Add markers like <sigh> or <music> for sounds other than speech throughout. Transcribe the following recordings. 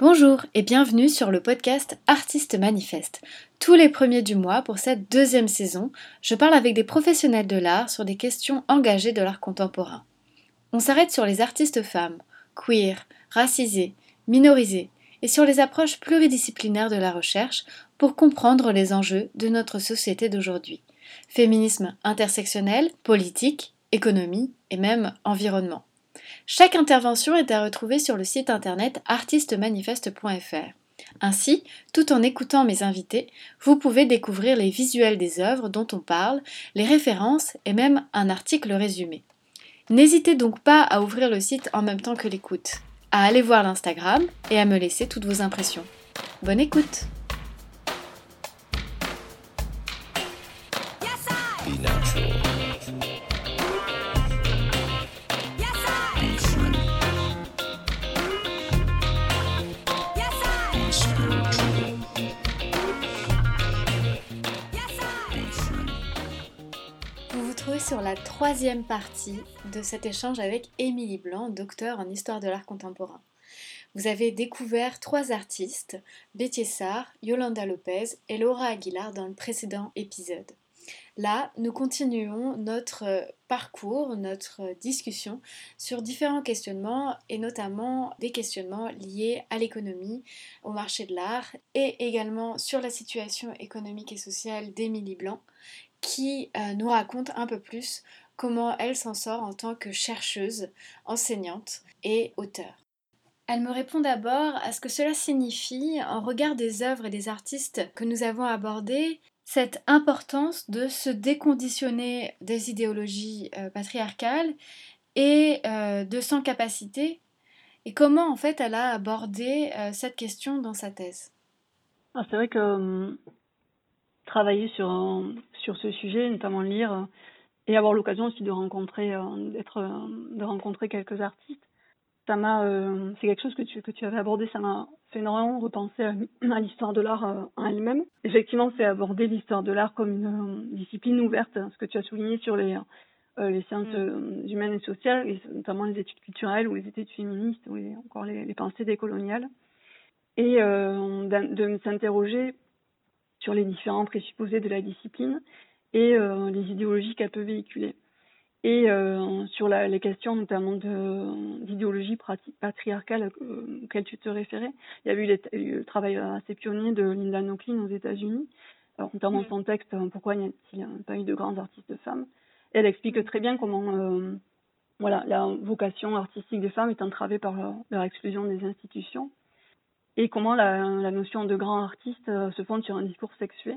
Bonjour et bienvenue sur le podcast Artistes Manifeste. Tous les premiers du mois, pour cette deuxième saison, je parle avec des professionnels de l'art sur des questions engagées de l'art contemporain. On s'arrête sur les artistes femmes, queer, racisées, minorisées, et sur les approches pluridisciplinaires de la recherche pour comprendre les enjeux de notre société d'aujourd'hui. Féminisme intersectionnel, politique, économie et même environnement. Chaque intervention est à retrouver sur le site internet artistemanifeste.fr. Ainsi, tout en écoutant mes invités, vous pouvez découvrir les visuels des œuvres dont on parle, les références et même un article résumé. N'hésitez donc pas à ouvrir le site en même temps que l'écoute, à aller voir l'Instagram et à me laisser toutes vos impressions. Bonne écoute sur la troisième partie de cet échange avec Émilie Blanc, docteur en histoire de l'art contemporain. Vous avez découvert trois artistes, Betty Sarr, Yolanda Lopez et Laura Aguilar dans le précédent épisode. Là, nous continuons notre parcours, notre discussion sur différents questionnements et notamment des questionnements liés à l'économie, au marché de l'art et également sur la situation économique et sociale d'Émilie Blanc qui euh, nous raconte un peu plus comment elle s'en sort en tant que chercheuse, enseignante et auteure. Elle me répond d'abord à ce que cela signifie, en regard des œuvres et des artistes que nous avons abordés, cette importance de se déconditionner des idéologies euh, patriarcales et euh, de sans capacité, et comment en fait elle a abordé cette question dans sa thèse. Ah, c'est vrai que hum, travailler sur, sur ce sujet, notamment lire et avoir l'occasion aussi de rencontrer, euh, d'être, de rencontrer quelques artistes. Ça m'a, euh, c'est quelque chose que tu, que tu avais abordé, ça m'a fait énormément repenser à, l'histoire de l'art euh, en elle-même. Effectivement, c'est aborder l'histoire de l'art comme une discipline ouverte, ce que tu as souligné sur les, les sciences mm. humaines et sociales, et notamment les études culturelles ou les études féministes ou encore les, les pensées décoloniales. Et de s'interroger sur les différents présupposés de la discipline et euh, les idéologies qu'elle peut véhiculer. Et euh, sur la, les questions notamment d'idéologie patriarcale euh, auxquelles tu te référais, il y a eu, le travail assez pionnier de Linda Nochlin aux États-Unis, notamment son texte Pourquoi n'y a-t-il pas eu de grands artistes femmes. Elle explique très bien comment voilà, la vocation artistique des femmes est entravée par leur exclusion des institutions et comment la, notion de grand artiste euh, se fonde sur un discours sexué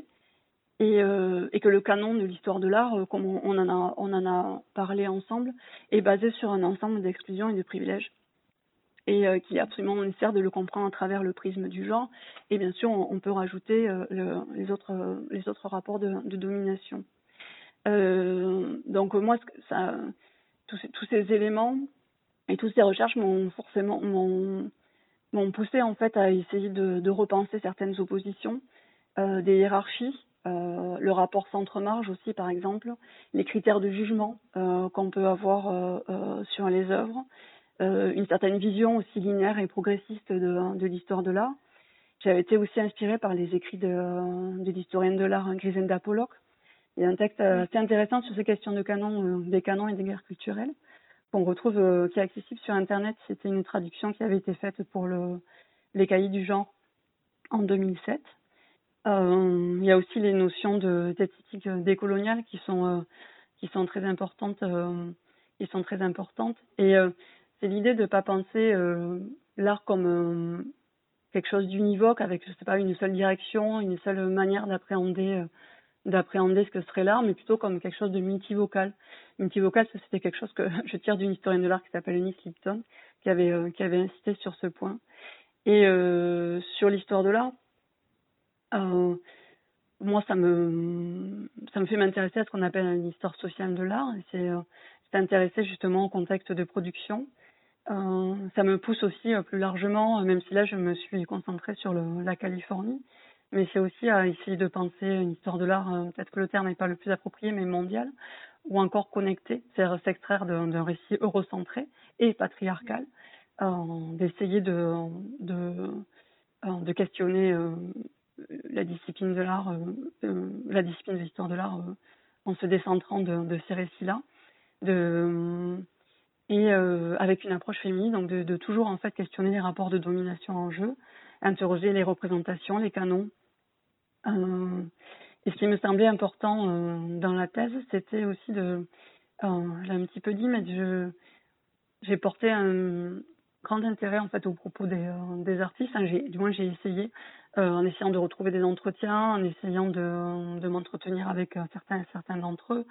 et, euh, et que le canon de l'histoire de l'art, euh, comme on, en a, parlé ensemble, est basé sur un ensemble d'exclusions et de privilèges et euh, qu'il est absolument nécessaire de le comprendre à travers le prisme du genre. Et bien sûr, on, peut rajouter le, les, autres, les autres rapports de, domination. donc moi, tous ces éléments et toutes ces recherches m'ont forcément m'ont poussé en fait à essayer de, de repenser certaines oppositions, euh, des hiérarchies, euh, le rapport centre-marge aussi par exemple, les critères de jugement euh, qu'on peut avoir sur les œuvres, une certaine vision aussi linéaire et progressiste de, de l'histoire de l'art. J'avais été aussi inspirée par les écrits de, de l'historienne de l'art Grisenda Pollock. Il y a un texte assez intéressant sur ces questions de canon, des canons et des guerres culturelles qu'on retrouve, euh, qui est accessible sur Internet. C'était une traduction qui avait été faite pour le, les cahiers du genre en 2007. Euh, il y a aussi les notions d'esthétique décoloniale qui sont euh, qui sont très importantes et c'est l'idée de pas penser l'art comme quelque chose d'univoque avec je sais pas une seule direction une seule manière d'appréhender d'appréhender ce que serait l'art, mais plutôt comme quelque chose de multivocal. Multivocal, c'était quelque chose que <laughs> je tire d'une historienne de l'art qui s'appelle Eunice Lipton, qui avait, euh, qui avait insisté sur ce point. Et euh, sur l'histoire de l'art, euh, moi, ça me, ça me fait m'intéresser à ce qu'on appelle l'histoire sociale de l'art. C'est euh, intéressé justement au contexte de production. Ça me pousse aussi plus largement, même si là je me suis concentrée sur la Californie, mais c'est aussi à essayer de penser une histoire de l'art, euh, peut-être que le terme n'est pas le plus approprié, mais mondial, ou encore connecté, c'est-à-dire s'extraire d'un récit eurocentré et patriarcal, euh, d'essayer de, de questionner la discipline de l'art, la discipline de l'histoire de l'art en se décentrant de, ces récits-là, et avec une approche féminine, donc de, de, toujours en fait questionner les rapports de domination en jeu, interroger les représentations, les canons. Euh, et ce qui me semblait important euh, dans la thèse, c'était aussi de, euh, l'ai un petit peu dit, mais j'ai porté un grand intérêt en fait aux propos des, des artistes. Du moins, j'ai essayé en essayant de retrouver des entretiens, en essayant de, de m'entretenir avec certains, certains d'entre eux,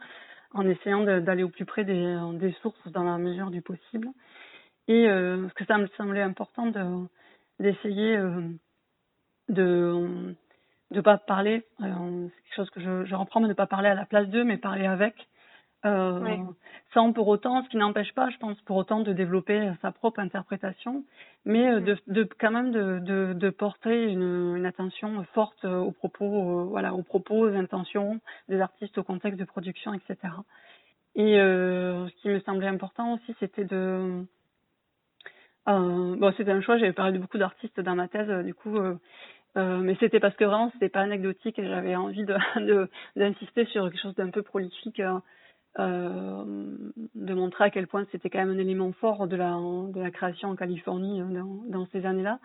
en essayant d'aller au plus près des, des sources dans la mesure du possible. Et parce que ça me semblait important de, d'essayer de de pas parler, euh, c'est quelque chose que je, je reprends, mais de pas parler à la place d'eux, mais parler avec. Euh, oui. Sans pour autant, ce qui n'empêche pas, je pense, pour autant de développer sa propre interprétation, mais euh, de, de quand même de, de, de porter une, une, attention forte aux propos, euh, voilà, aux propos, aux intentions des artistes, au contexte de production, etc. Et euh, ce qui me semblait important aussi, c'était de euh, bon, c'était un choix. J'avais parlé de beaucoup d'artistes dans ma thèse, du coup, euh, mais c'était parce que vraiment c'était pas anecdotique et j'avais envie <laughs> de d'insister sur quelque chose d'un peu prolifique, euh, euh, de montrer à quel point c'était quand même un élément fort de la de la création en Californie dans, ces années-là.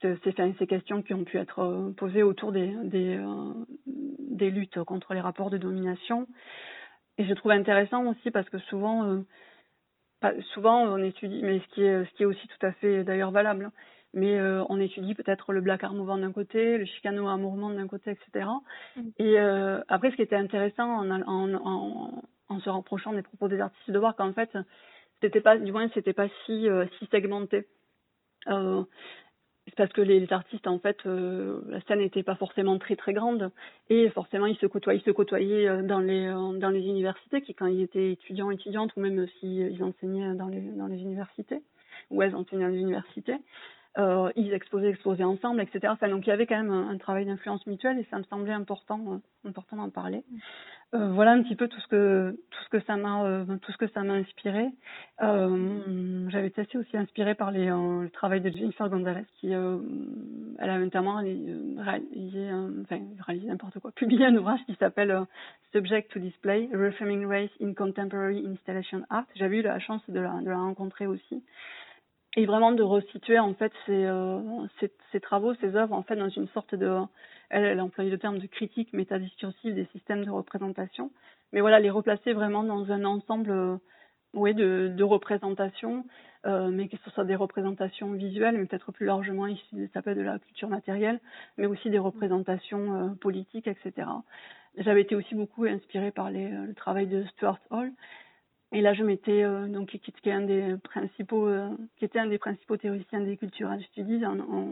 Toutes ces, questions qui ont pu être posées autour des luttes contre les rapports de domination. Et je trouve intéressant aussi parce que souvent souvent on étudie, mais ce qui est aussi tout à fait d'ailleurs valable mais euh, on étudie peut-être le Black Art Movement d'un côté, le Chicano Art Movement d'un côté, etc. Mm. Et euh, après, ce qui était intéressant en, en, en, en, se rapprochant des propos des artistes, de voir qu'en fait, c'était pas, du moins, c'était pas si, euh, si segmenté. C'est parce que les, les, artistes, en fait, la scène n'était pas forcément très très grande et forcément ils se côtoyaient, ils se côtoyaient dans les dans les universités, qui quand ils étaient étudiants étudiantes ou même s'ils si enseignaient dans les dans les universités ou elles enseignaient dans les universités, euh, ils exposaient, exposaient ensemble, etc. Enfin, donc il y avait quand même un, un travail d'influence mutuelle et ça me semblait important, euh, important d'en parler. Euh, voilà un petit peu tout ce que tout ce que ça m'a euh, tout ce que ça m'a inspiré. Euh, J'avais été assez aussi inspirée par les, euh, le travail de Jennifer Gonzalez qui elle a notamment réalisé enfin réalisé n'importe quoi, publié un ouvrage qui s'appelle Subject to Display: Reframing Race in Contemporary Installation Art. J'avais eu la chance de la, de la rencontrer aussi et vraiment de resituer en fait ces, euh, ces, travaux, ces œuvres en fait dans une sorte de, elle, elle a le terme de critique métadiscursive des systèmes de représentation, mais voilà les replacer vraiment dans un ensemble, euh, oui, de, de représentations, euh, mais que ce soit des représentations visuelles, mais peut-être plus largement ici ça peut être de la culture matérielle, mais aussi des représentations euh, politiques, etc. J'avais été aussi beaucoup inspirée par les, le travail de Stuart Hall, et là, je m'étais euh, donc qui, qui, est un des principaux, euh, qui était un des principaux théoriciens des cultural studies en, en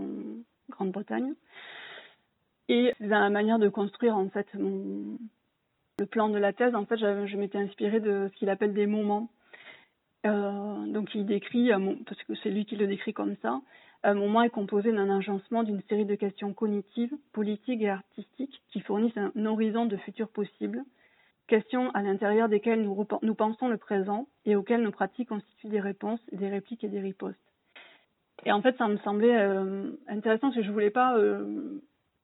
Grande-Bretagne. Et dans la manière de construire en fait mon, le plan de la thèse, en fait, je m'étais inspirée de ce qu'il appelle des moments. Euh, donc, il décrit, parce que c'est lui qui le décrit comme ça, un moment est composé d'un agencement d'une série de questions cognitives, politiques et artistiques qui fournissent un horizon de futur possible questions à l'intérieur desquelles nous, pensons le présent et auxquelles nos pratiques constituent des réponses, des répliques et des ripostes. Et en fait, ça me semblait euh, intéressant parce que je voulais pas, euh,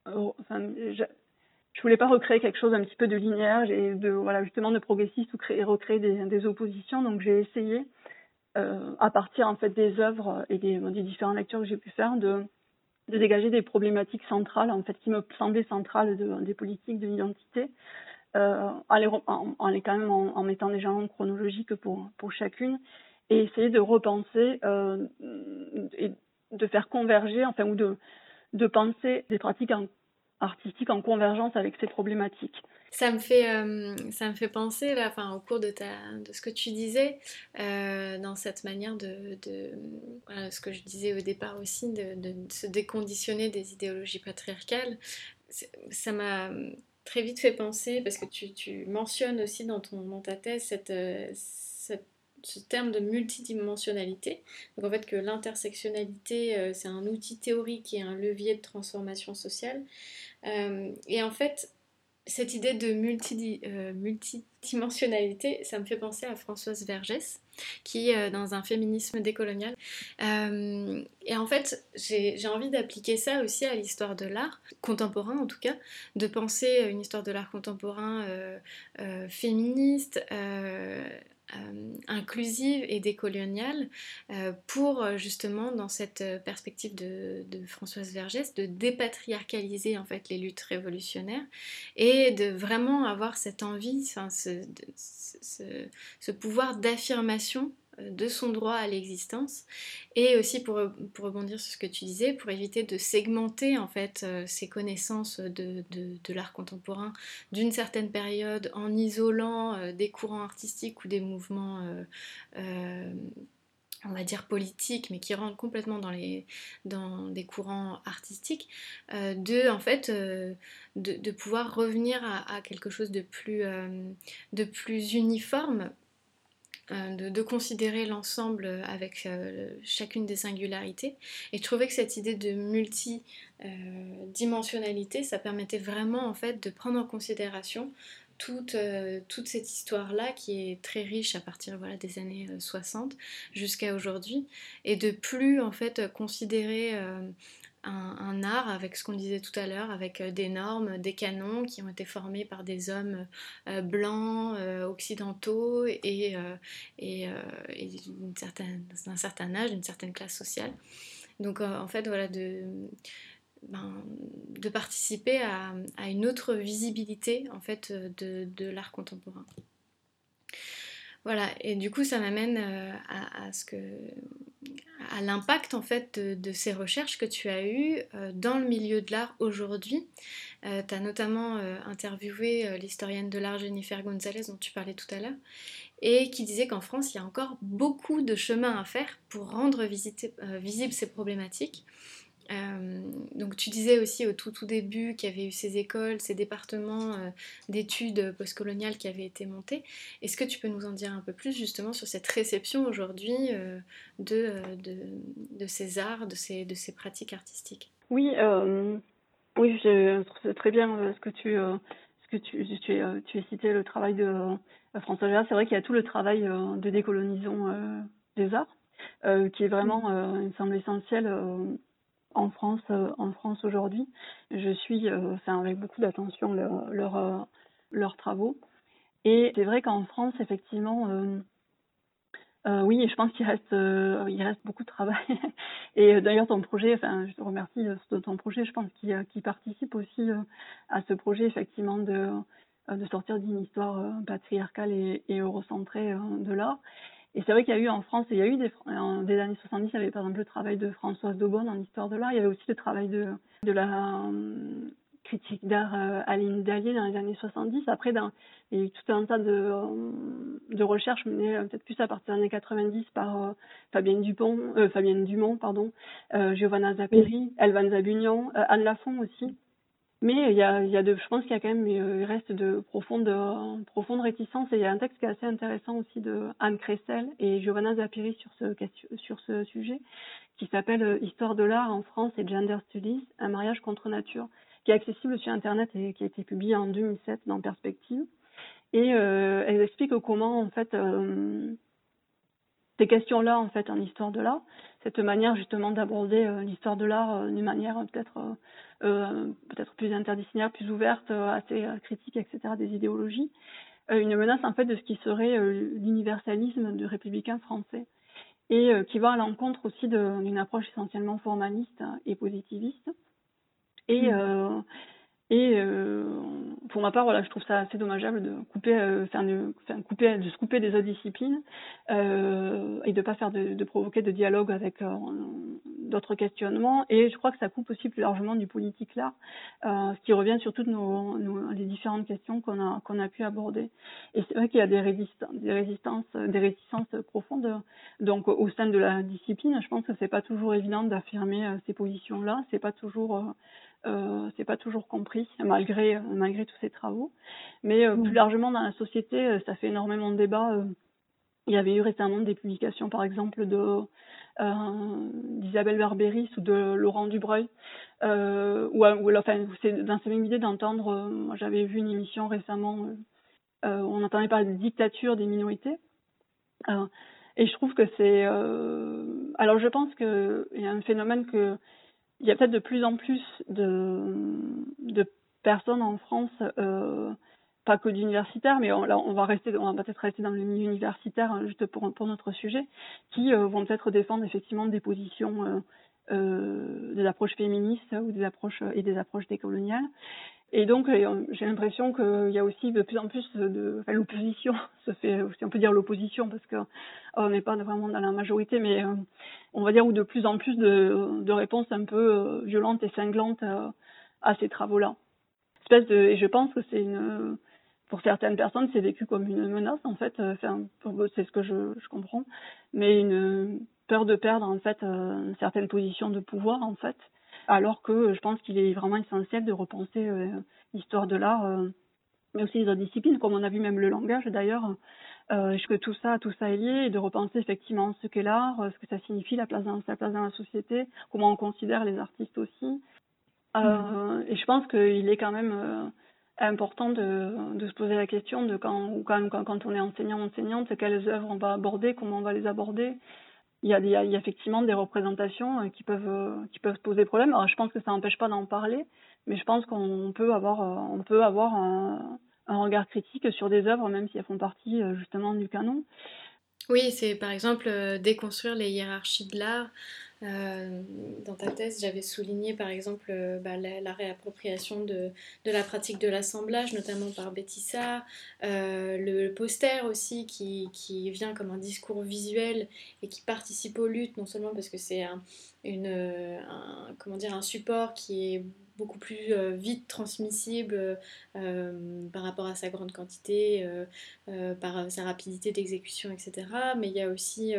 je, voulais pas recréer quelque chose un petit peu de linéaire et de voilà justement de progressiste ou créer, recréer des, oppositions. Donc j'ai essayé euh, à partir en fait des œuvres et des, différentes lectures que j'ai pu faire de dégager des problématiques centrales en fait qui me semblaient centrales de, des politiques de l'identité en, les, en, en, les, quand même en, en, mettant des jalons chronologiques pour, pour chacune et essayer de repenser euh, et de faire converger, enfin, ou de, de penser des pratiques artistiques en convergence avec ces problématiques. Ça me fait, euh, ça me fait penser, là, enfin, au cours de, ta, de ce que tu disais, euh, dans cette manière de, de ce que je disais au départ aussi, de, de se déconditionner des idéologies patriarcales. Ça m'a très vite fait penser, parce que tu, tu mentionnes aussi dans, ton, dans ta thèse euh, ce terme de multidimensionnalité. Donc en fait que l'intersectionnalité, euh, c'est un outil théorique et un levier de transformation sociale. Euh, et en fait, cette idée de multi, multidimensionnalité, ça me fait penser à Françoise Vergès, qui est dans un féminisme décolonial. et en fait, j'ai envie d'appliquer ça aussi à l'histoire de l'art, contemporain en tout cas, de penser une histoire de l'art contemporain féministe euh, inclusive et décoloniale euh, pour euh, justement dans cette perspective de, Françoise Vergès de dépatriarcaliser en fait les luttes révolutionnaires et de vraiment avoir cette envie, ce, ce pouvoir d'affirmation de son droit à l'existence. Et aussi pour, pour, rebondir sur ce que tu disais pour éviter de segmenter en fait euh, ses connaissances de, l'art contemporain d'une certaine période en isolant euh, des courants artistiques ou des mouvements euh, on va dire politiques mais qui rentrent complètement dans, les, des courants artistiques de en fait de, pouvoir revenir à, à, quelque chose de plus, de plus uniforme euh, de, considérer l'ensemble avec euh, chacune des singularités. Et je trouvais que cette idée de multidimensionnalité, ça permettait vraiment en fait de prendre en considération toute, euh, toute cette histoire-là qui est très riche à partir voilà, des années 60 jusqu'à aujourd'hui et de plus en fait considérer un, art avec ce qu'on disait tout à l'heure, avec euh, des normes, des canons qui ont été formés par des hommes euh, blancs, euh, occidentaux et, d'un certain âge, d'une certaine classe sociale. Donc en fait, voilà, de, ben, participer à, une autre visibilité en fait de l'art contemporain. Voilà, et du coup, ça m'amène à, ce que à l'impact en fait de, ces recherches que tu as eues euh, dans le milieu de l'art aujourd'hui. Euh, tu as notamment euh, interviewé l'historienne de l'art Jennifer Gonzalez dont tu parlais tout à l'heure et qui disait qu'en France il y a encore beaucoup de chemin à faire pour rendre visibles ces problématiques euh, donc tu disais aussi au tout tout début qu'il y avait eu ces écoles, ces départements euh, d'études postcoloniales qui avaient été montés. Est-ce que tu peux nous en dire un peu plus justement sur cette réception aujourd'hui euh, de, de, de, ces arts, de ces, de ces pratiques artistiques? Oui, oui je trouve très bien ce que tu, ce que tu, tu, tu as cité le travail de François Gérard. C'est vrai qu'il y a tout le travail de décolonisation des arts. qui est vraiment, il me semble, essentiel en France, euh, en France aujourd'hui. Je suis, euh, enfin, avec beaucoup d'attention leurs leur, euh, leurs travaux. Et c'est vrai qu'en France, effectivement, oui, je pense qu'il reste, il reste beaucoup de travail. <laughs> Et d'ailleurs, ton projet, enfin, je te remercie de ton projet, je pense qu'il participe aussi à ce projet, effectivement, de, de sortir d'une histoire patriarcale et, et eurocentrée de l'art. Et c'est vrai qu'il y a eu en France, il y a eu des, des années 70, il y avait par exemple le travail de Françoise Daubonne en histoire de l'art, il y avait aussi le travail de, la euh, critique d'art euh, Aline Dallier dans les années 70. Après, il y a eu tout un tas de, euh, recherches menées peut-être plus à partir des années 90 par Fabienne Dupont, Fabienne Dumont, pardon, Giovanna Zaperi, Elvan Zabunion, Anne Lafont aussi. Mais il y a, il y a de, je pense qu'il y a quand même, il reste de profondes, profondes réticences. Et il y a un texte qui est assez intéressant aussi de Anne Cressel et Giovanna Zapiri sur ce, sur ce sujet, qui s'appelle euh, Histoire de l'art en France et Gender Studies, un mariage contre nature, qui est accessible sur Internet et qui a été publié en 2007 dans Perspective. Et euh, elle explique comment, en fait, euh, ces questions-là, en fait, en histoire de l'art, cette manière justement d'aborder euh, l'histoire de l'art euh, d'une manière peut-être euh, peut-être plus interdisciplinaire, plus ouverte, assez critique, etc. des idéologies, une menace en fait de ce qui serait l'universalisme du républicain français et qui va à l'encontre aussi d'une approche essentiellement formaliste et positiviste. Et, mmh. Et euh, pour ma part, voilà, je trouve ça assez dommageable de couper, euh, de, enfin, couper, de se couper des autres disciplines euh, et de pas faire de, de, provoquer de dialogue avec euh, d'autres questionnements. Et je crois que ça coupe aussi plus largement du politique là, euh, ce qui revient sur toutes nos, nos les différentes questions qu'on a qu'on a pu aborder. Et c'est vrai qu'il y a des résistances, des résistances, des résistances profondes. Donc au sein de la discipline, je pense que c'est pas toujours évident d'affirmer euh, ces positions là. C'est pas toujours euh, c'est pas toujours compris malgré malgré tous ces travaux. Mais euh, plus largement dans la société, euh, ça fait énormément de débats. Euh. il y avait eu récemment des publications, par exemple, de d'Isabelle Barberis ou de Laurent Dubreuil, euh, ou, ou enfin, c'est dans cette même idée d'entendre. moi, j'avais vu une émission récemment. on entendait parler de dictature des minorités. Et je trouve que c'est... Euh, alors je pense qu'il y a un phénomène que... Il y a peut-être de plus en plus de, personnes en France, euh, pas que d'universitaires, mais on, là, on va rester, on va peut-être rester dans le milieu universitaire hein, juste pour, pour notre sujet, qui euh, vont peut-être défendre effectivement des positions, euh, euh des approches féministes ou des approches et des approches décoloniales. Et donc, euh, j'ai l'impression qu'il y a aussi de plus en plus de, enfin, l'opposition <laughs> se fait, si on peut dire l'opposition, parce qu'on oh, n'est pas vraiment dans la majorité, mais euh, on va dire où de plus en plus de, de réponses un peu euh, violentes et cinglantes à ces travaux-là. Espèce de, et je pense que c'est une, pour certaines personnes, c'est vécu comme une menace en fait. Enfin, c'est ce que je, je, comprends, mais une peur de perdre en fait certaines positions de pouvoir en fait alors que je pense qu'il est vraiment essentiel de repenser euh, l'histoire de l'art, euh, mais aussi les autres disciplines, comme on a vu même le langage d'ailleurs, euh, que tout ça, tout ça est lié, et de repenser effectivement ce qu'est l'art, ce que ça signifie, la place dans, sa place dans la société, comment on considère les artistes aussi. Euh, Et je pense qu'il est quand même important de, de, se poser la question de quand, quand, quand on est enseignant, enseignante, quelles œuvres on va aborder, comment on va les aborder, il y, a, effectivement des représentations euh, qui peuvent euh, qui peuvent poser problème. Je pense que ça n'empêche pas d'en parler, mais je pense qu'on peut avoir euh, on peut avoir un, un, regard critique sur des œuvres même si elles font partie justement du canon. Oui, c'est par exemple déconstruire les hiérarchies de l'art. Euh, dans ta thèse, j'avais souligné par exemple euh, bah, la, réappropriation de, la pratique de l'assemblage, notamment par Bétissa, euh, le, poster aussi qui, vient comme un discours visuel et qui participe aux luttes, non seulement parce que c'est un, un support qui est beaucoup plus vite transmissible par rapport à sa grande quantité, par sa rapidité d'exécution, etc. Mais il y a aussi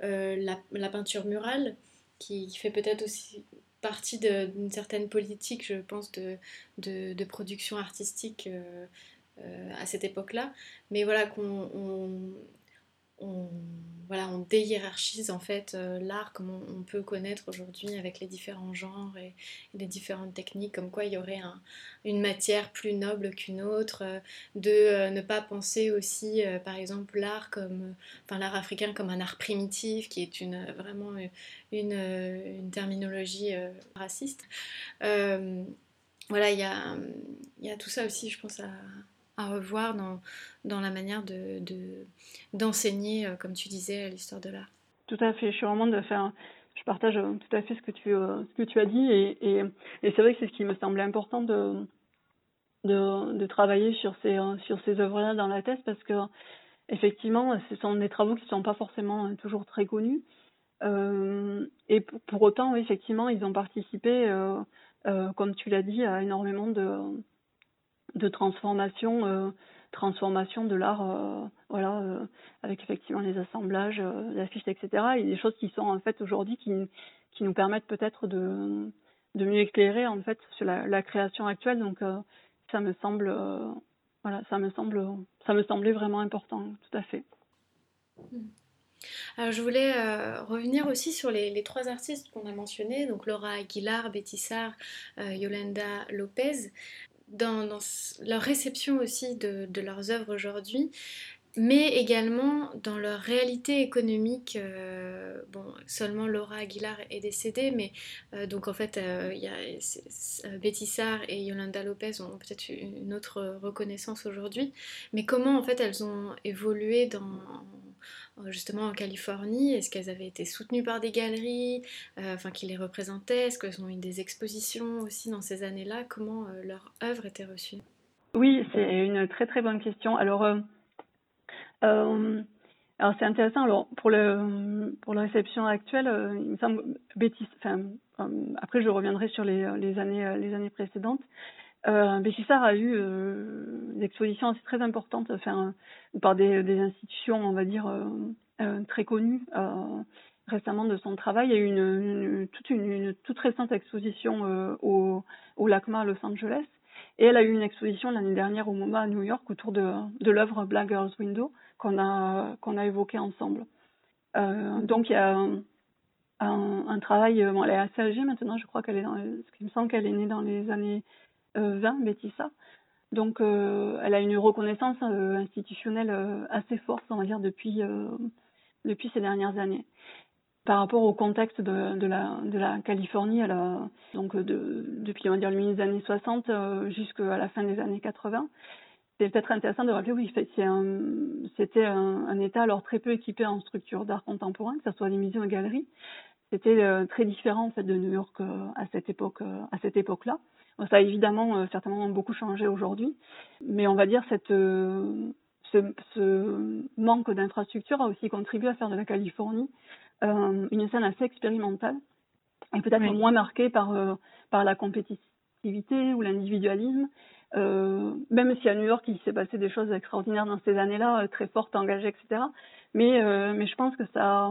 la, peinture murale qui, fait peut-être aussi partie d'une certaine politique, je pense, de, de, production artistique euh, euh, à cette époque-là. Mais voilà, qu'on on, voilà, on déhiérarchise en fait euh, l'art comme on, peut connaître aujourd'hui avec les différents genres et, les différentes techniques, comme quoi il y aurait une matière plus noble qu'une autre, euh, de euh, ne pas penser aussi par exemple l'art comme, enfin l'art africain comme un art primitif qui est une, vraiment une, une terminologie raciste. voilà, il y a, y a tout ça aussi, je pense, à à revoir dans, dans la manière de, d'enseigner, euh, comme tu disais, l'histoire de l'art. Tout à fait, je suis vraiment de faire, je partage euh, tout à fait ce que tu, euh, ce que tu as dit et, et, c'est vrai que c'est ce qui me semblait important de, de, travailler sur ces, sur ces œuvres-là dans la thèse parce que effectivement, ce sont des travaux qui ne sont pas forcément toujours très connus. Et pour, pour, autant, effectivement, ils ont participé, comme tu l'as dit, à énormément de, de transformation, euh, transformation de l'art, euh, voilà, euh, avec effectivement les assemblages, les affiches, etc. Et des choses qui sont en fait aujourd'hui qui, qui nous permettent peut-être de, de mieux éclairer en fait sur la, création actuelle. Donc ça me semble, voilà, ça me semble, ça me semblait vraiment important, tout à fait. Alors, je voulais revenir aussi sur les, trois artistes qu'on a mentionnés, donc Laura Aguilar, Betty Sarr, Yolanda Lopez dans, leur réception aussi de, leurs œuvres aujourd'hui, mais également dans leur réalité économique. Euh, bon, seulement Laura Aguilar est décédée, mais euh, donc en fait, euh, y a Betty Sarr et Yolanda Lopez ont peut-être une autre reconnaissance aujourd'hui, mais comment en fait elles ont évolué dans euh, justement en Californie Est-ce qu'elles avaient été soutenues par des galeries euh, enfin, qui les représentaient? Est-ce qu'elles ont eu des expositions aussi dans ces années-là? Comment euh, leur œuvre était reçue? Oui, c'est une très très bonne question. Alors, c'est intéressant. Alors pour la réception actuelle, il me semble Bétis, enfin, après je reviendrai sur les années précédentes. Euh, Béchissard a eu euh, des expositions assez très importantes enfin, par des, institutions, on va dire, euh, euh très connues euh, récemment de son travail. Il y a eu une, toute, une, toute récente exposition euh, au, LACMA à Los Angeles. Et elle a eu une exposition l'année dernière au MoMA à New York autour de, l'œuvre Black Girl's Window qu'on a, qu'on a évoqué ensemble. donc il y a un, travail, elle est assez âgée maintenant, je crois qu'elle est dans, qui me semble qu'elle est née dans les années 20, euh, Bétissa. Donc, euh, elle a une reconnaissance euh, institutionnelle assez forte, on va dire, depuis, depuis ces dernières années. Par rapport au contexte de, la, Californie, donc de, depuis on va dire le milieu des années 60 jusqu'à la fin des années 80, c'est peut-être intéressant de rappeler, oui, c'était un, État alors très peu équipé en structure d'art contemporain, que ce soit les musées ou les galeries. C'était très différent en fait de New York à cette époque-là. Ça a évidemment certainement beaucoup changé aujourd'hui, mais on va dire cette ce, ce, manque d'infrastructure a aussi contribué à faire de la Californie une scène assez expérimentale et peut-être moins marquée par par la compétitivité ou l'individualisme, euh, même si à New York il s'est passé des choses extraordinaires dans ces années-là, euh, très fortes, engagées, etc. Mais, euh, mais je pense que ça,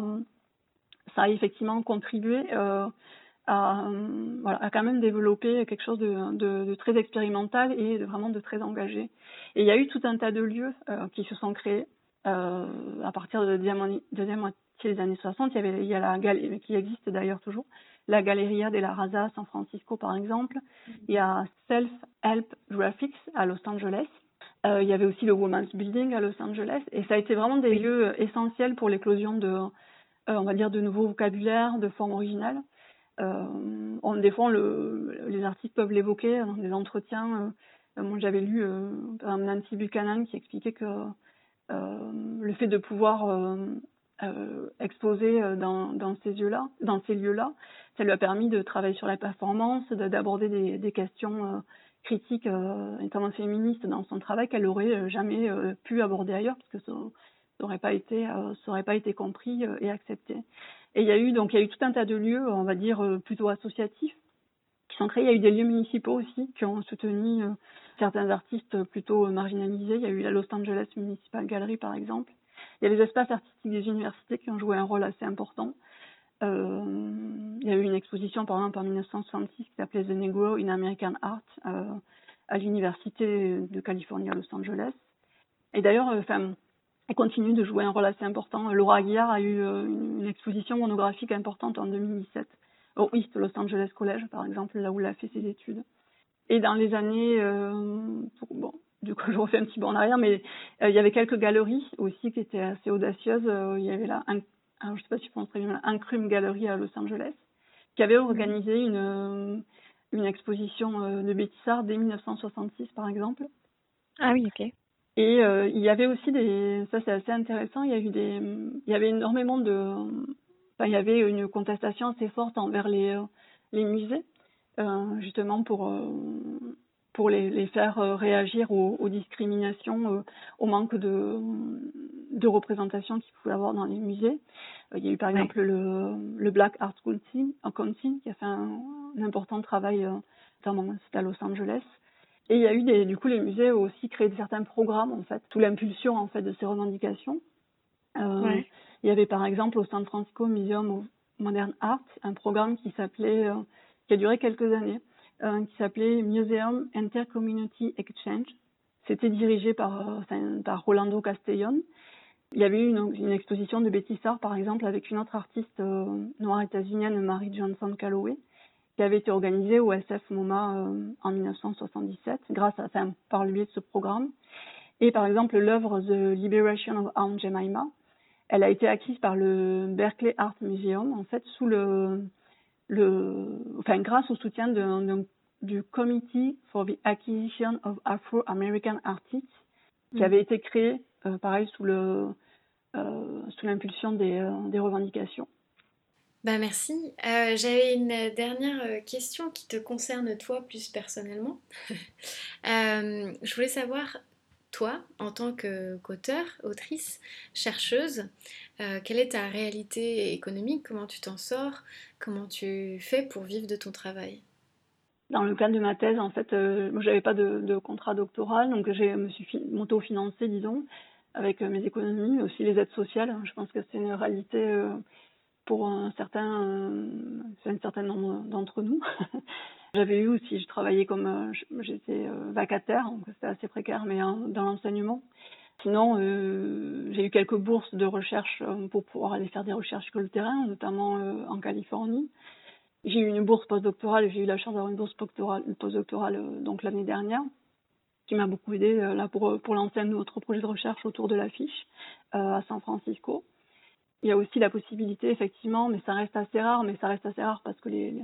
ça a effectivement contribué euh, à, voilà, à quand même développer quelque chose de, de, de, très expérimental et de, vraiment de très engagé. Et il y a eu tout un tas de lieux euh, qui se sont créés à partir de la deuxième moitié des années 60. Il y, avait, il y a la galerie qui existe d'ailleurs toujours, la Galleria de la Raza à San Francisco par exemple. Il y a Self Help Graphics à Los Angeles. Euh, il y avait aussi le Women's Building à Los Angeles et ça a été vraiment des lieux essentiels pour l'éclosion de, euh, on va dire, de nouveaux vocabulaires, de formes originales. Euh, on, des fois, le, les artistes peuvent l'évoquer dans des entretiens. Euh, moi, j'avais lu euh, Nancy Buchanan qui expliquait que le fait de pouvoir exposer dans, ces lieux-là, ça lui a permis de travailler sur la performance, d'aborder des, questions critique euh, notamment féministe dans son travail qu'elle aurait euh, jamais pu aborder ailleurs parce que ça n'aurait pas été compris et accepté. Et il y a eu donc il y a eu tout un tas de lieux, on va dire plutôt associatifs qui sont créés. Il y a eu des lieux municipaux aussi qui ont soutenu certains artistes plutôt marginalisés. Il y a eu la Los Angeles Municipal Gallery par exemple. Il y a les espaces artistiques des universités qui ont joué un rôle assez important. Euh, il y a eu une exposition, par exemple, en 1966 qui s'appelait The Negro in American Art euh, à l'Université de Californie à Los Angeles. Et d'ailleurs, euh, enfin, elle continue de jouer un rôle assez important. Laura Aguiar a eu une exposition monographique importante en 2017 au East Los Angeles College, par exemple, là où elle a fait ses études. Et dans les années, euh, bon, du coup, <laughs> je refais un petit bond en arrière, mais euh, il y avait quelques galeries aussi qui étaient assez audacieuses. Euh, il y avait là un alors je sais pas si je pense très bien, un Crime Gallery à Los Angeles, qui avait organisé une, euh, une exposition euh, de Betty dès 1966 par exemple. Ah oui, ok. Et euh, il y avait aussi des, ça c'est assez intéressant, il y a eu des, il y avait énormément de, enfin il y avait une contestation assez forte envers les les musées, euh, justement pour pour les, les faire réagir aux, aux discriminations, au manque de de représentation qu'il pouvait avoir dans les musées. Euh, il y a eu par exemple le, le Black Art Council, Council qui a fait un, un important travail, euh, notamment à Los Angeles. Et il y a eu des, du coup, les musées ont aussi créé certains programmes, en fait, sous l'impulsion, en fait, de ces revendications. Euh, ouais. Il y avait, par exemple, au San Francisco Museum of Modern Art, un programme qui s'appelait, euh, qui a duré quelques années, euh, qui s'appelait Museum Intercommunity Exchange. C'était dirigé par, par Rolando Castellon. Il y avait eu une, une, exposition de Betty Sarr, par exemple, avec une autre artiste noire états-unienne, Marie Johnson Calloway, qui avait été organisée au SF MoMA euh, en 1977, grâce à, enfin, par le biais de ce programme. Et par exemple, l'œuvre The Liberation of Aunt Jemima, elle a été acquise par le Berkeley Art Museum, en fait, sous le, le enfin, grâce au soutien de, de, du Committee for the Acquisition of Afro-American Artists, qui mmh. avait été créé, euh, pareil, sous le, euh, sous l'impulsion des, euh, des, revendications. Bah merci. Euh, J'avais une dernière question qui te concerne toi plus personnellement. <laughs> je voulais savoir, toi, en tant qu'auteur, autrice, chercheuse, quelle est ta réalité économique? Comment tu t'en sors? Comment tu fais pour vivre de ton travail? Dans le cadre de ma thèse, en fait, euh, moi, j'avais pas de, de, contrat doctoral, donc j'ai me suis m'auto-financée, disons avec euh, mes économies, mais aussi les aides sociales. Je pense que c'est une réalité euh, pour un certain, euh, certain nombre d'entre nous. <laughs> J'avais eu aussi, je travaillais comme, j'étais vacataire, donc c'était assez précaire, mais dans l'enseignement. Sinon, euh, j'ai eu quelques bourses de recherche pour pouvoir aller faire des recherches sur le terrain, notamment euh, en Californie. J'ai eu une bourse postdoctorale, j'ai eu la chance d'avoir une bourse postdoctorale, donc l'année dernière qui m'a beaucoup aidé euh, là pour, pour lancer un autre projet de recherche autour de l'affiche euh, à San Francisco. Il y a aussi la possibilité, effectivement, mais ça reste assez rare, mais ça reste assez rare parce que les,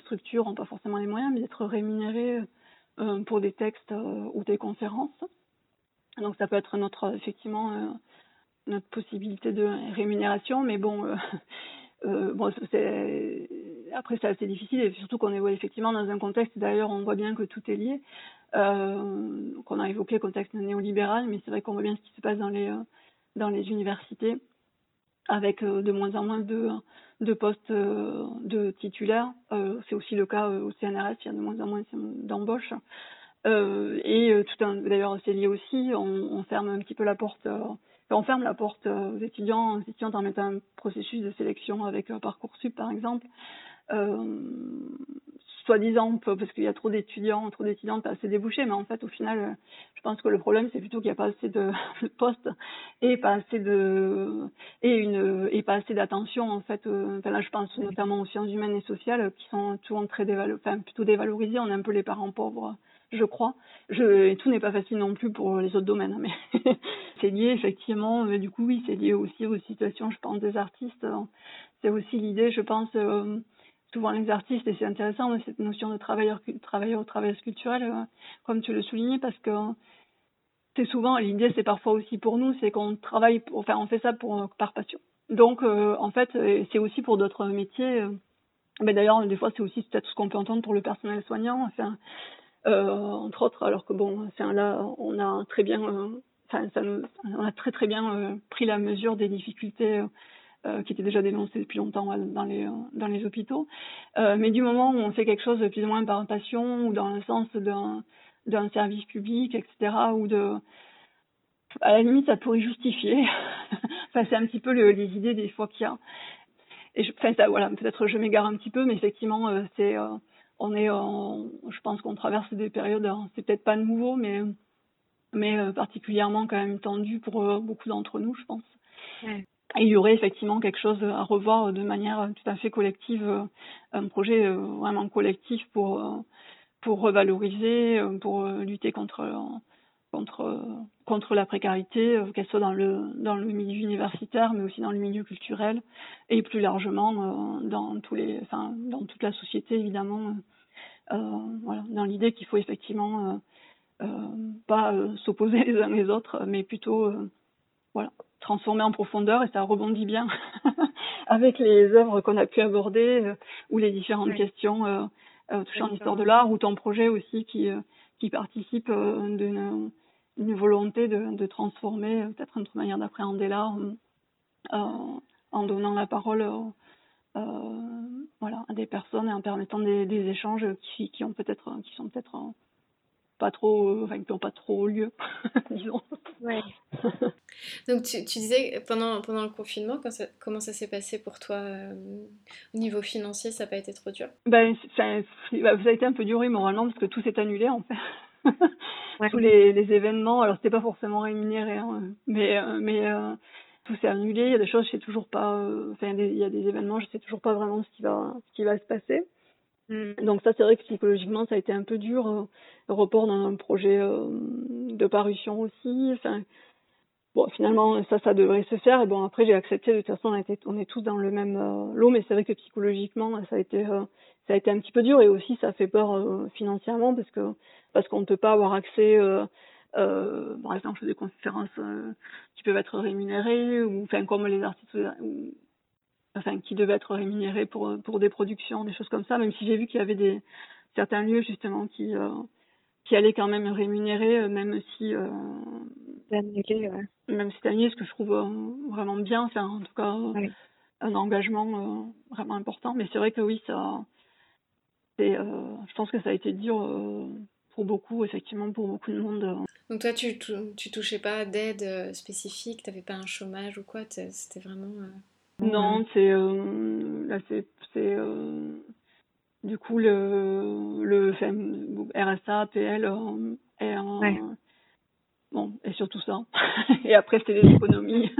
structures n'ont pas forcément les moyens, mais d'être rémunérées euh, pour des textes euh, ou des conférences. Donc ça peut être notre, effectivement, euh, notre possibilité de rémunération, mais bon, <laughs> après c'est assez difficile, et surtout qu'on est effectivement dans un contexte, d'ailleurs on voit bien que tout est lié, qu'on a évoqué le contexte néolibéral, mais c'est vrai qu'on voit bien ce qui se passe dans les, dans les universités avec euh, de moins en moins de, de postes euh, de titulaires. Euh, c'est aussi le cas au CNRS, il y a de moins en moins d'embauches. et tout d'ailleurs, c'est lié aussi, on, ferme un petit peu la porte, on ferme la porte aux étudiants, aux étudiantes en mettant un processus de sélection avec Parcoursup par exemple soi-disant parce qu'il y a trop d'étudiants, trop d'étudiantes, pas assez débouchés, mais en fait au final, euh, je pense que le problème c'est plutôt qu'il n'y a pas assez <laughs> de, postes et pas assez de et pas assez d'attention en fait. Euh, là je pense notamment aux sciences humaines et sociales qui sont souvent très dévalorisées, plutôt dévalorisées. On est un peu les parents pauvres je crois. Et tout n'est pas facile non plus pour les autres domaines, hein, mais <laughs> c'est lié effectivement. Mais du coup, oui, c'est lié aussi aux situations, je pense, des artistes. C'est aussi l'idée, je pense, euh, souvent les artistes, et c'est intéressant cette notion de travailleur, travailleur ou travailleuse culturelle, euh, comme tu le soulignais, parce que c'est souvent, l'idée c'est parfois aussi pour nous, c'est qu'on travaille, enfin on fait ça par passion. Donc euh, en fait, c'est aussi pour d'autres métiers. Euh, mais d'ailleurs, des fois, c'est aussi peut-être ce qu'on peut entendre pour le personnel soignant, enfin, entre autres, alors que bon, là, on a très bien, enfin, on a très très bien pris la mesure des difficultés euh, qui était déjà dénoncé depuis longtemps dans les dans les hôpitaux. Euh, mais du moment où on fait quelque chose de plus ou moins par passion ou dans le sens d'un service public, etc. ou à la limite ça pourrait justifier. <laughs> enfin c'est un petit peu le, les idées des fois qu'il y a. Et je, enfin ça voilà peut-être je m'égare un petit peu, mais effectivement euh, c'est on est je pense qu'on traverse des périodes c'est peut-être pas nouveau mais mais particulièrement quand même tendu pour beaucoup d'entre nous je pense. Ouais il y aurait effectivement quelque chose à revoir de manière tout à fait collective, un projet euh, vraiment collectif pour euh, pour revaloriser, euh, pour lutter contre contre contre la précarité, qu'elle soit dans le dans le milieu universitaire, mais aussi dans le milieu culturel et plus largement dans tous les, enfin dans toute la société évidemment. voilà, dans l'idée qu'il faut effectivement pas s'opposer <laughs> les uns les autres, mais plutôt voilà transformer en profondeur et ça rebondit bien <laughs> avec les œuvres qu'on a pu aborder euh, ou les différentes questions euh, euh, touchant l'histoire de l'art ou ton projet aussi qui qui participe d'une une volonté de, de transformer peut-être notre manière d'appréhender l'art en donnant la parole voilà à des personnes et en permettant des, des échanges qui, qui ont peut-être qui sont peut-être pas trop, enfin, qui n'ont pas trop lieu, <laughs> disons. Ouais. Donc tu, tu, disais pendant, pendant le confinement, ça, comment ça s'est passé pour toi euh, au niveau financier Ça n'a pas été trop dur? Ben, ça, bah, ça a été un peu dur moralement parce que tout s'est annulé en fait. Tous les, les, événements, alors c'était pas forcément rémunéré, hein, mais, euh, mais euh, tout s'est annulé. Il y a des choses, je sais toujours pas, enfin il y a des événements, je sais toujours pas vraiment ce qui va, ce qui va se passer. Mm. Donc ça, c'est vrai que psychologiquement, ça a été un peu dur. Euh, le report d'un projet euh, de parution aussi. Enfin, bon, finalement, ça, ça devrait se faire. Et bon, après, j'ai accepté. De toute façon, on, été, on est tous dans le même euh, lot, mais c'est vrai que psychologiquement, ça a été, ça a été un petit peu dur. Et aussi, ça fait peur financièrement parce que parce qu'on ne peut pas avoir accès. par exemple, des conférences qui peuvent être rémunérées ou enfin comme les artistes enfin qui devaient être rémunérés pour pour des productions, des choses comme ça. Même si j'ai vu qu'il y avait des certains lieux justement qui euh, qui allaient quand même rémunérer, euh, même si euh, annulé, ouais. même si c'est annulé, ce que je trouve euh, vraiment bien. Enfin, en tout cas, un engagement vraiment important. Mais c'est vrai que oui, ça, c'est, je pense que ça a été dur pour beaucoup, effectivement, pour beaucoup de monde. Donc toi, tu, tu touchais pas d'aide spécifique, tu n'avais pas un chômage ou quoi, c'était vraiment... Non, c'est euh, là c'est euh, du coup le le RSA, PL euh, et bon et surtout ça. <laughs> et après c'était les économies.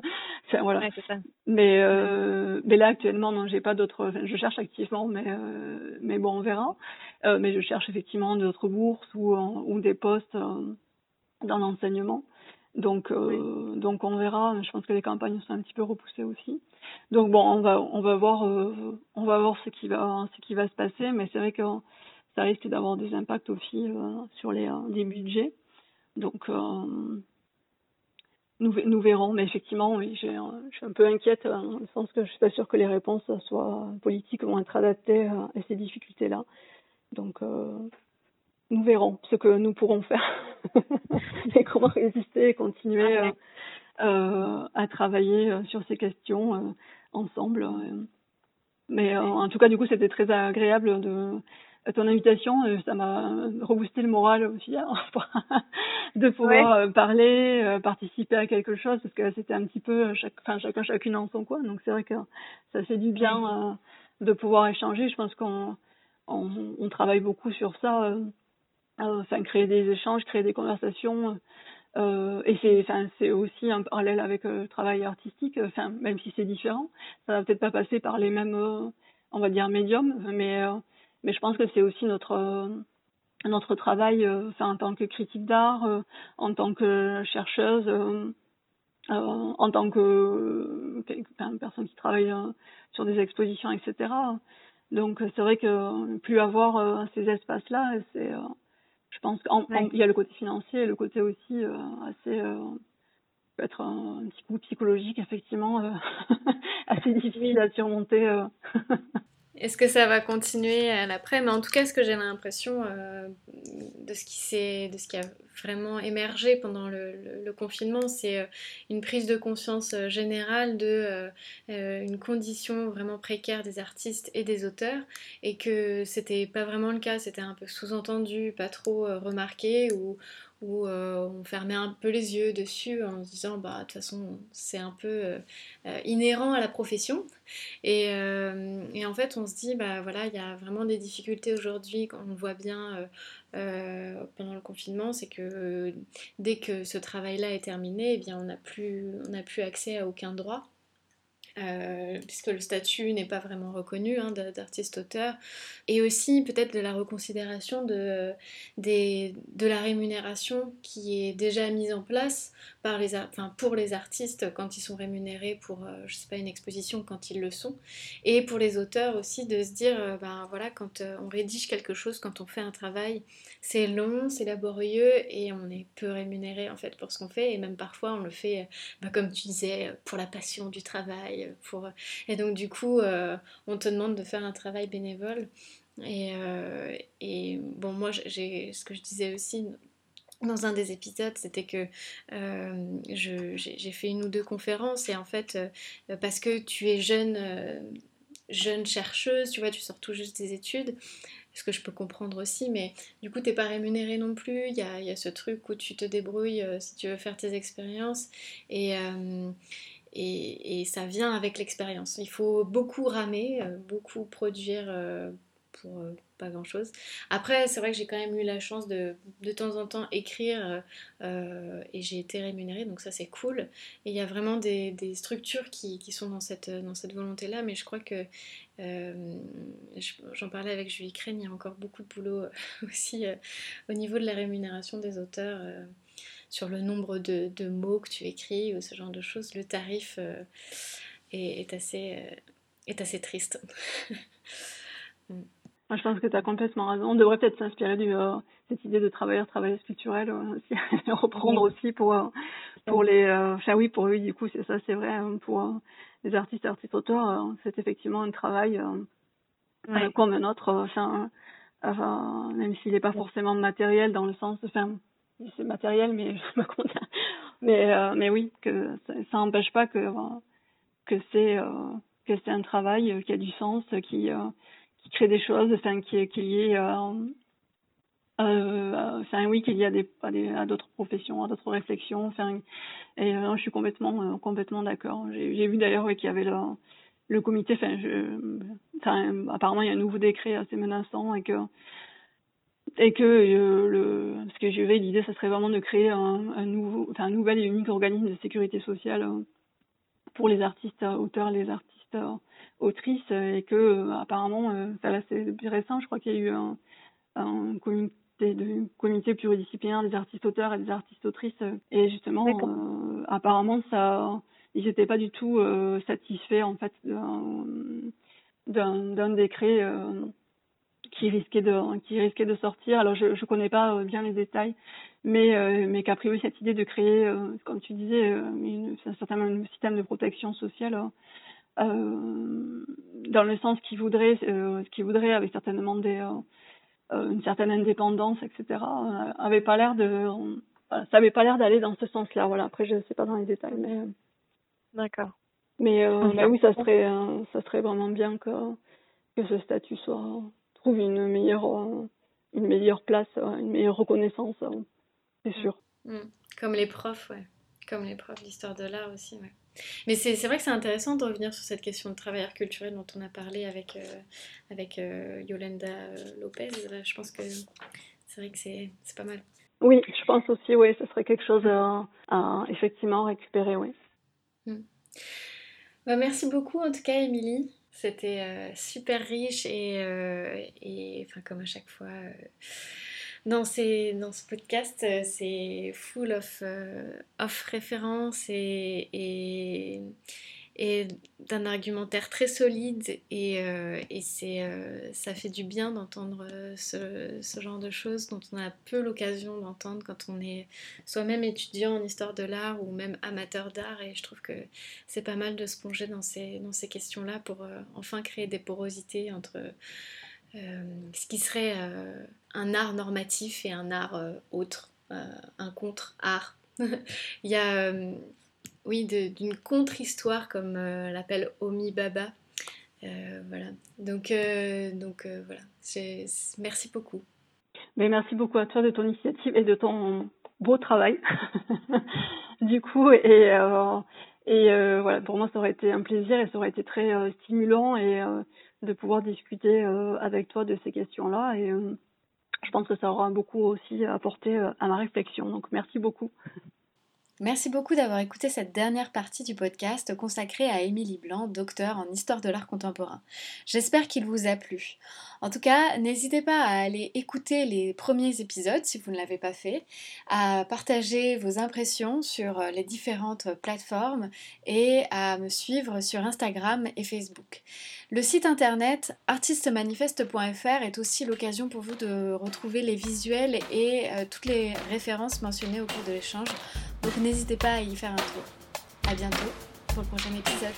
<laughs> enfin, voilà. Ouais, ça. Mais euh, mais là actuellement non, j'ai pas d'autres. je cherche activement, mais euh, mais bon on verra. Euh, mais je cherche effectivement d'autres bourses ou ou des postes dans l'enseignement. Donc, donc on verra. Je pense que les campagnes sont un petit peu repoussées aussi. Donc bon, on va, on va voir, on va voir ce qui va, ce qui va se passer. Mais c'est vrai que ça risque d'avoir des impacts aussi sur les, les budgets. Donc, nous, nous verrons, mais effectivement, oui, je suis un peu inquiète dans le sens que je suis pas sûre que les réponses soient politiques vont être adaptées à ces difficultés-là. Donc, euh, nous verrons ce que nous pourrons faire <laughs> <laughs> et comment résister et continuer euh, euh, à travailler sur ces questions ensemble. Mais en tout cas, du coup, c'était très agréable de ton invitation, euh, ça m'a reboosté le moral aussi hein, <laughs> de pouvoir euh, parler, euh, participer à quelque chose parce que c'était un petit peu chaque, enfin chacun chacune en son coin. Donc c'est vrai que ça fait du bien de pouvoir échanger. Je pense qu'on on, on, travaille beaucoup sur ça, enfin créer des échanges, créer des conversations. Euh, et c'est enfin aussi un parallèle avec le travail artistique enfin même si c'est différent ça va peut-être pas passer par les mêmes on va dire médiums mais mais je pense que c'est aussi notre euh, notre travail euh, en tant que critique d'art, euh, en tant que chercheuse, en tant que personne qui travaille sur des expositions, etc. Donc c'est vrai que plus avoir ces espaces-là, c'est, je pense qu'il y a le côté financier et le côté aussi assez peut être un, petit coup psychologique effectivement <laughs> assez difficile à surmonter. <laughs> Est-ce que ça va continuer à l'après? Mais en tout cas, ce que j'ai l'impression euh, de ce qui a vraiment émergé pendant le, confinement, c'est euh, une prise de conscience euh, générale de une condition vraiment précaire des artistes et des auteurs, et que c'était pas vraiment le cas, c'était un peu sous-entendu, pas trop remarqué, ou où euh, on fermait un peu les yeux dessus en se disant bah de toute façon c'est un peu euh, euh, inhérent à la profession. Et, en fait on se dit bah voilà il y a vraiment des difficultés aujourd'hui on voit bien pendant le confinement c'est que dès que ce travail là est terminé eh on n'a plus accès à aucun droit euh, puisque le statut n'est pas vraiment reconnu hein, d'artiste-auteur, et aussi peut-être de la reconsidération de, de la rémunération qui est déjà mise en place les, pour les artistes quand ils sont rémunérés pour, euh, je sais pas, une exposition quand ils le sont, et pour les auteurs aussi de se dire, euh, ben voilà, quand on rédige quelque chose, quand on fait un travail, c'est long, c'est laborieux, et on est peu rémunéré en fait pour ce qu'on fait, et même parfois on le fait, ben, comme tu disais, pour la passion du travail, pour... Et donc du coup, euh, on te demande de faire un travail bénévole. Et, euh, et bon, moi, j'ai ce que je disais aussi dans un des épisodes, c'était que euh, j'ai fait une ou deux conférences et en fait, parce que tu es jeune, jeune chercheuse, tu vois, tu sors tout juste des études, ce que je peux comprendre aussi, mais du coup, t'es pas rémunéré non plus. Il y a, ce truc où tu te débrouilles si tu veux faire tes expériences. Et, ça vient avec l'expérience. Il faut beaucoup ramer, euh, beaucoup produire euh, pour euh, pas grand chose. Après, c'est vrai que j'ai quand même eu la chance de de temps en temps écrire et j'ai été rémunérée, donc ça c'est cool. Et il y a vraiment des, structures qui, sont dans cette, dans cette volonté-là, mais je crois que j'en parlais avec Julie Crène, il y a encore beaucoup de boulot <laughs> aussi au niveau de la rémunération des auteurs sur le nombre de, mots que tu écris ou ce genre de choses, le tarif euh, est, assez, euh, est assez triste. <laughs> Mm. Moi, je pense que tu as complètement raison. On devrait peut-être s'inspirer de euh, cette idée de travailleur, travailleuse culturelle, aussi, <laughs> reprendre aussi pour, pour les. Enfin, oui, pour lui, du coup, c'est ça, c'est vrai. Hein, pour les artistes, artistes, auteurs, c'est effectivement un travail comme un autre. Enfin, même s'il n'est pas forcément matériel dans le sens. Enfin, c'est matériel, mais <laughs> je me compte. Mais, euh, mais oui, que ça n'empêche pas que, que c'est euh, que c'est un travail qui a du sens, qui, euh, qui crée des choses, enfin, qui, qui est lié oui qu'il y a des à d'autres professions à d'autres réflexions et je suis complètement complètement d'accord. J'ai vu d'ailleurs qu'il y avait le le comité enfin apparemment il y a un nouveau décret assez menaçant et que et que euh, le ce que je vais l'idée ça serait vraiment de créer un, nouveau enfin un nouvel et unique organisme de sécurité sociale euh, pour les artistes euh, auteurs les artistes autrices et que apparemment ça là c'est récent je crois qu'il y a eu un, un du comité pluridisciplinaire des artistes auteurs et des artistes autrices. Et justement, apparemment, ça, ils n'étaient pas du tout satisfaits en fait d'un décret qui risquait de qui risquait de sortir. Alors je je connais pas bien les détails, mais mais qu'a priori cette idée de créer, comme tu disais, une, un certain système de protection sociale euh, dans le sens qu'il voudrait, euh, ce qu'il voudrait avec certainement des, euh, une certaine indépendance, etc. avait pas l'air de, ça avait pas l'air d'aller dans ce sens-là. Voilà. Après, je ne sais pas dans les détails, mais. D'accord. Mais, oui, ça serait, ça serait vraiment bien que que ce statut soit trouve une meilleure, une meilleure place, une meilleure reconnaissance, c'est sûr. Mm. Comme les profs, ouais. Comme les profs d'histoire de l'art aussi, ouais. Mais c'est vrai que c'est intéressant de revenir sur cette question de travailleur culturel dont on a parlé avec, euh, avec euh, Yolanda euh, Lopez. Je pense que c'est vrai que c'est pas mal. Oui, je pense aussi, oui, ce serait quelque chose à, effectivement récupérer, oui. Hmm. Bah, merci beaucoup en tout cas, Émilie. C'était super riche et, et enfin, comme à chaque fois dans, ces, dans ce podcast, euh, c'est full of, euh, of références et, d'un argumentaire très solide et, euh, c'est, ça fait du bien d'entendre ce, genre de choses dont on a peu l'occasion d'entendre quand on est soi-même étudiant en histoire de l'art ou même amateur d'art et je trouve que c'est pas mal de se plonger dans ces, dans ces questions-là pour enfin créer des porosités entre ce qui serait un art normatif et un art euh, autre, un contre-art. <laughs> Il y a, oui, d'une contre-histoire comme l'appelle Omi Baba. voilà. Donc, donc voilà. Merci beaucoup. Mais merci beaucoup à toi de ton initiative et de ton beau travail. <laughs> du coup, et, et voilà, pour moi, ça aurait été un plaisir et ça aurait été très stimulant et de pouvoir discuter euh, avec toi de ces questions-là. Et euh, je pense que ça aura beaucoup aussi apporté euh, à ma réflexion. Donc merci beaucoup. Merci beaucoup d'avoir écouté cette dernière partie du podcast consacrée à Émilie Blanc, docteur en histoire de l'art contemporain. J'espère qu'il vous a plu. En tout cas, n'hésitez pas à aller écouter les premiers épisodes si vous ne l'avez pas fait, à partager vos impressions sur les différentes plateformes et à me suivre sur Instagram et Facebook. Le site internet artistemanifeste.fr est aussi l'occasion pour vous de retrouver les visuels et euh, toutes les références mentionnées au cours de l'échange. Donc n'hésitez pas à y faire un tour. A bientôt pour le prochain épisode.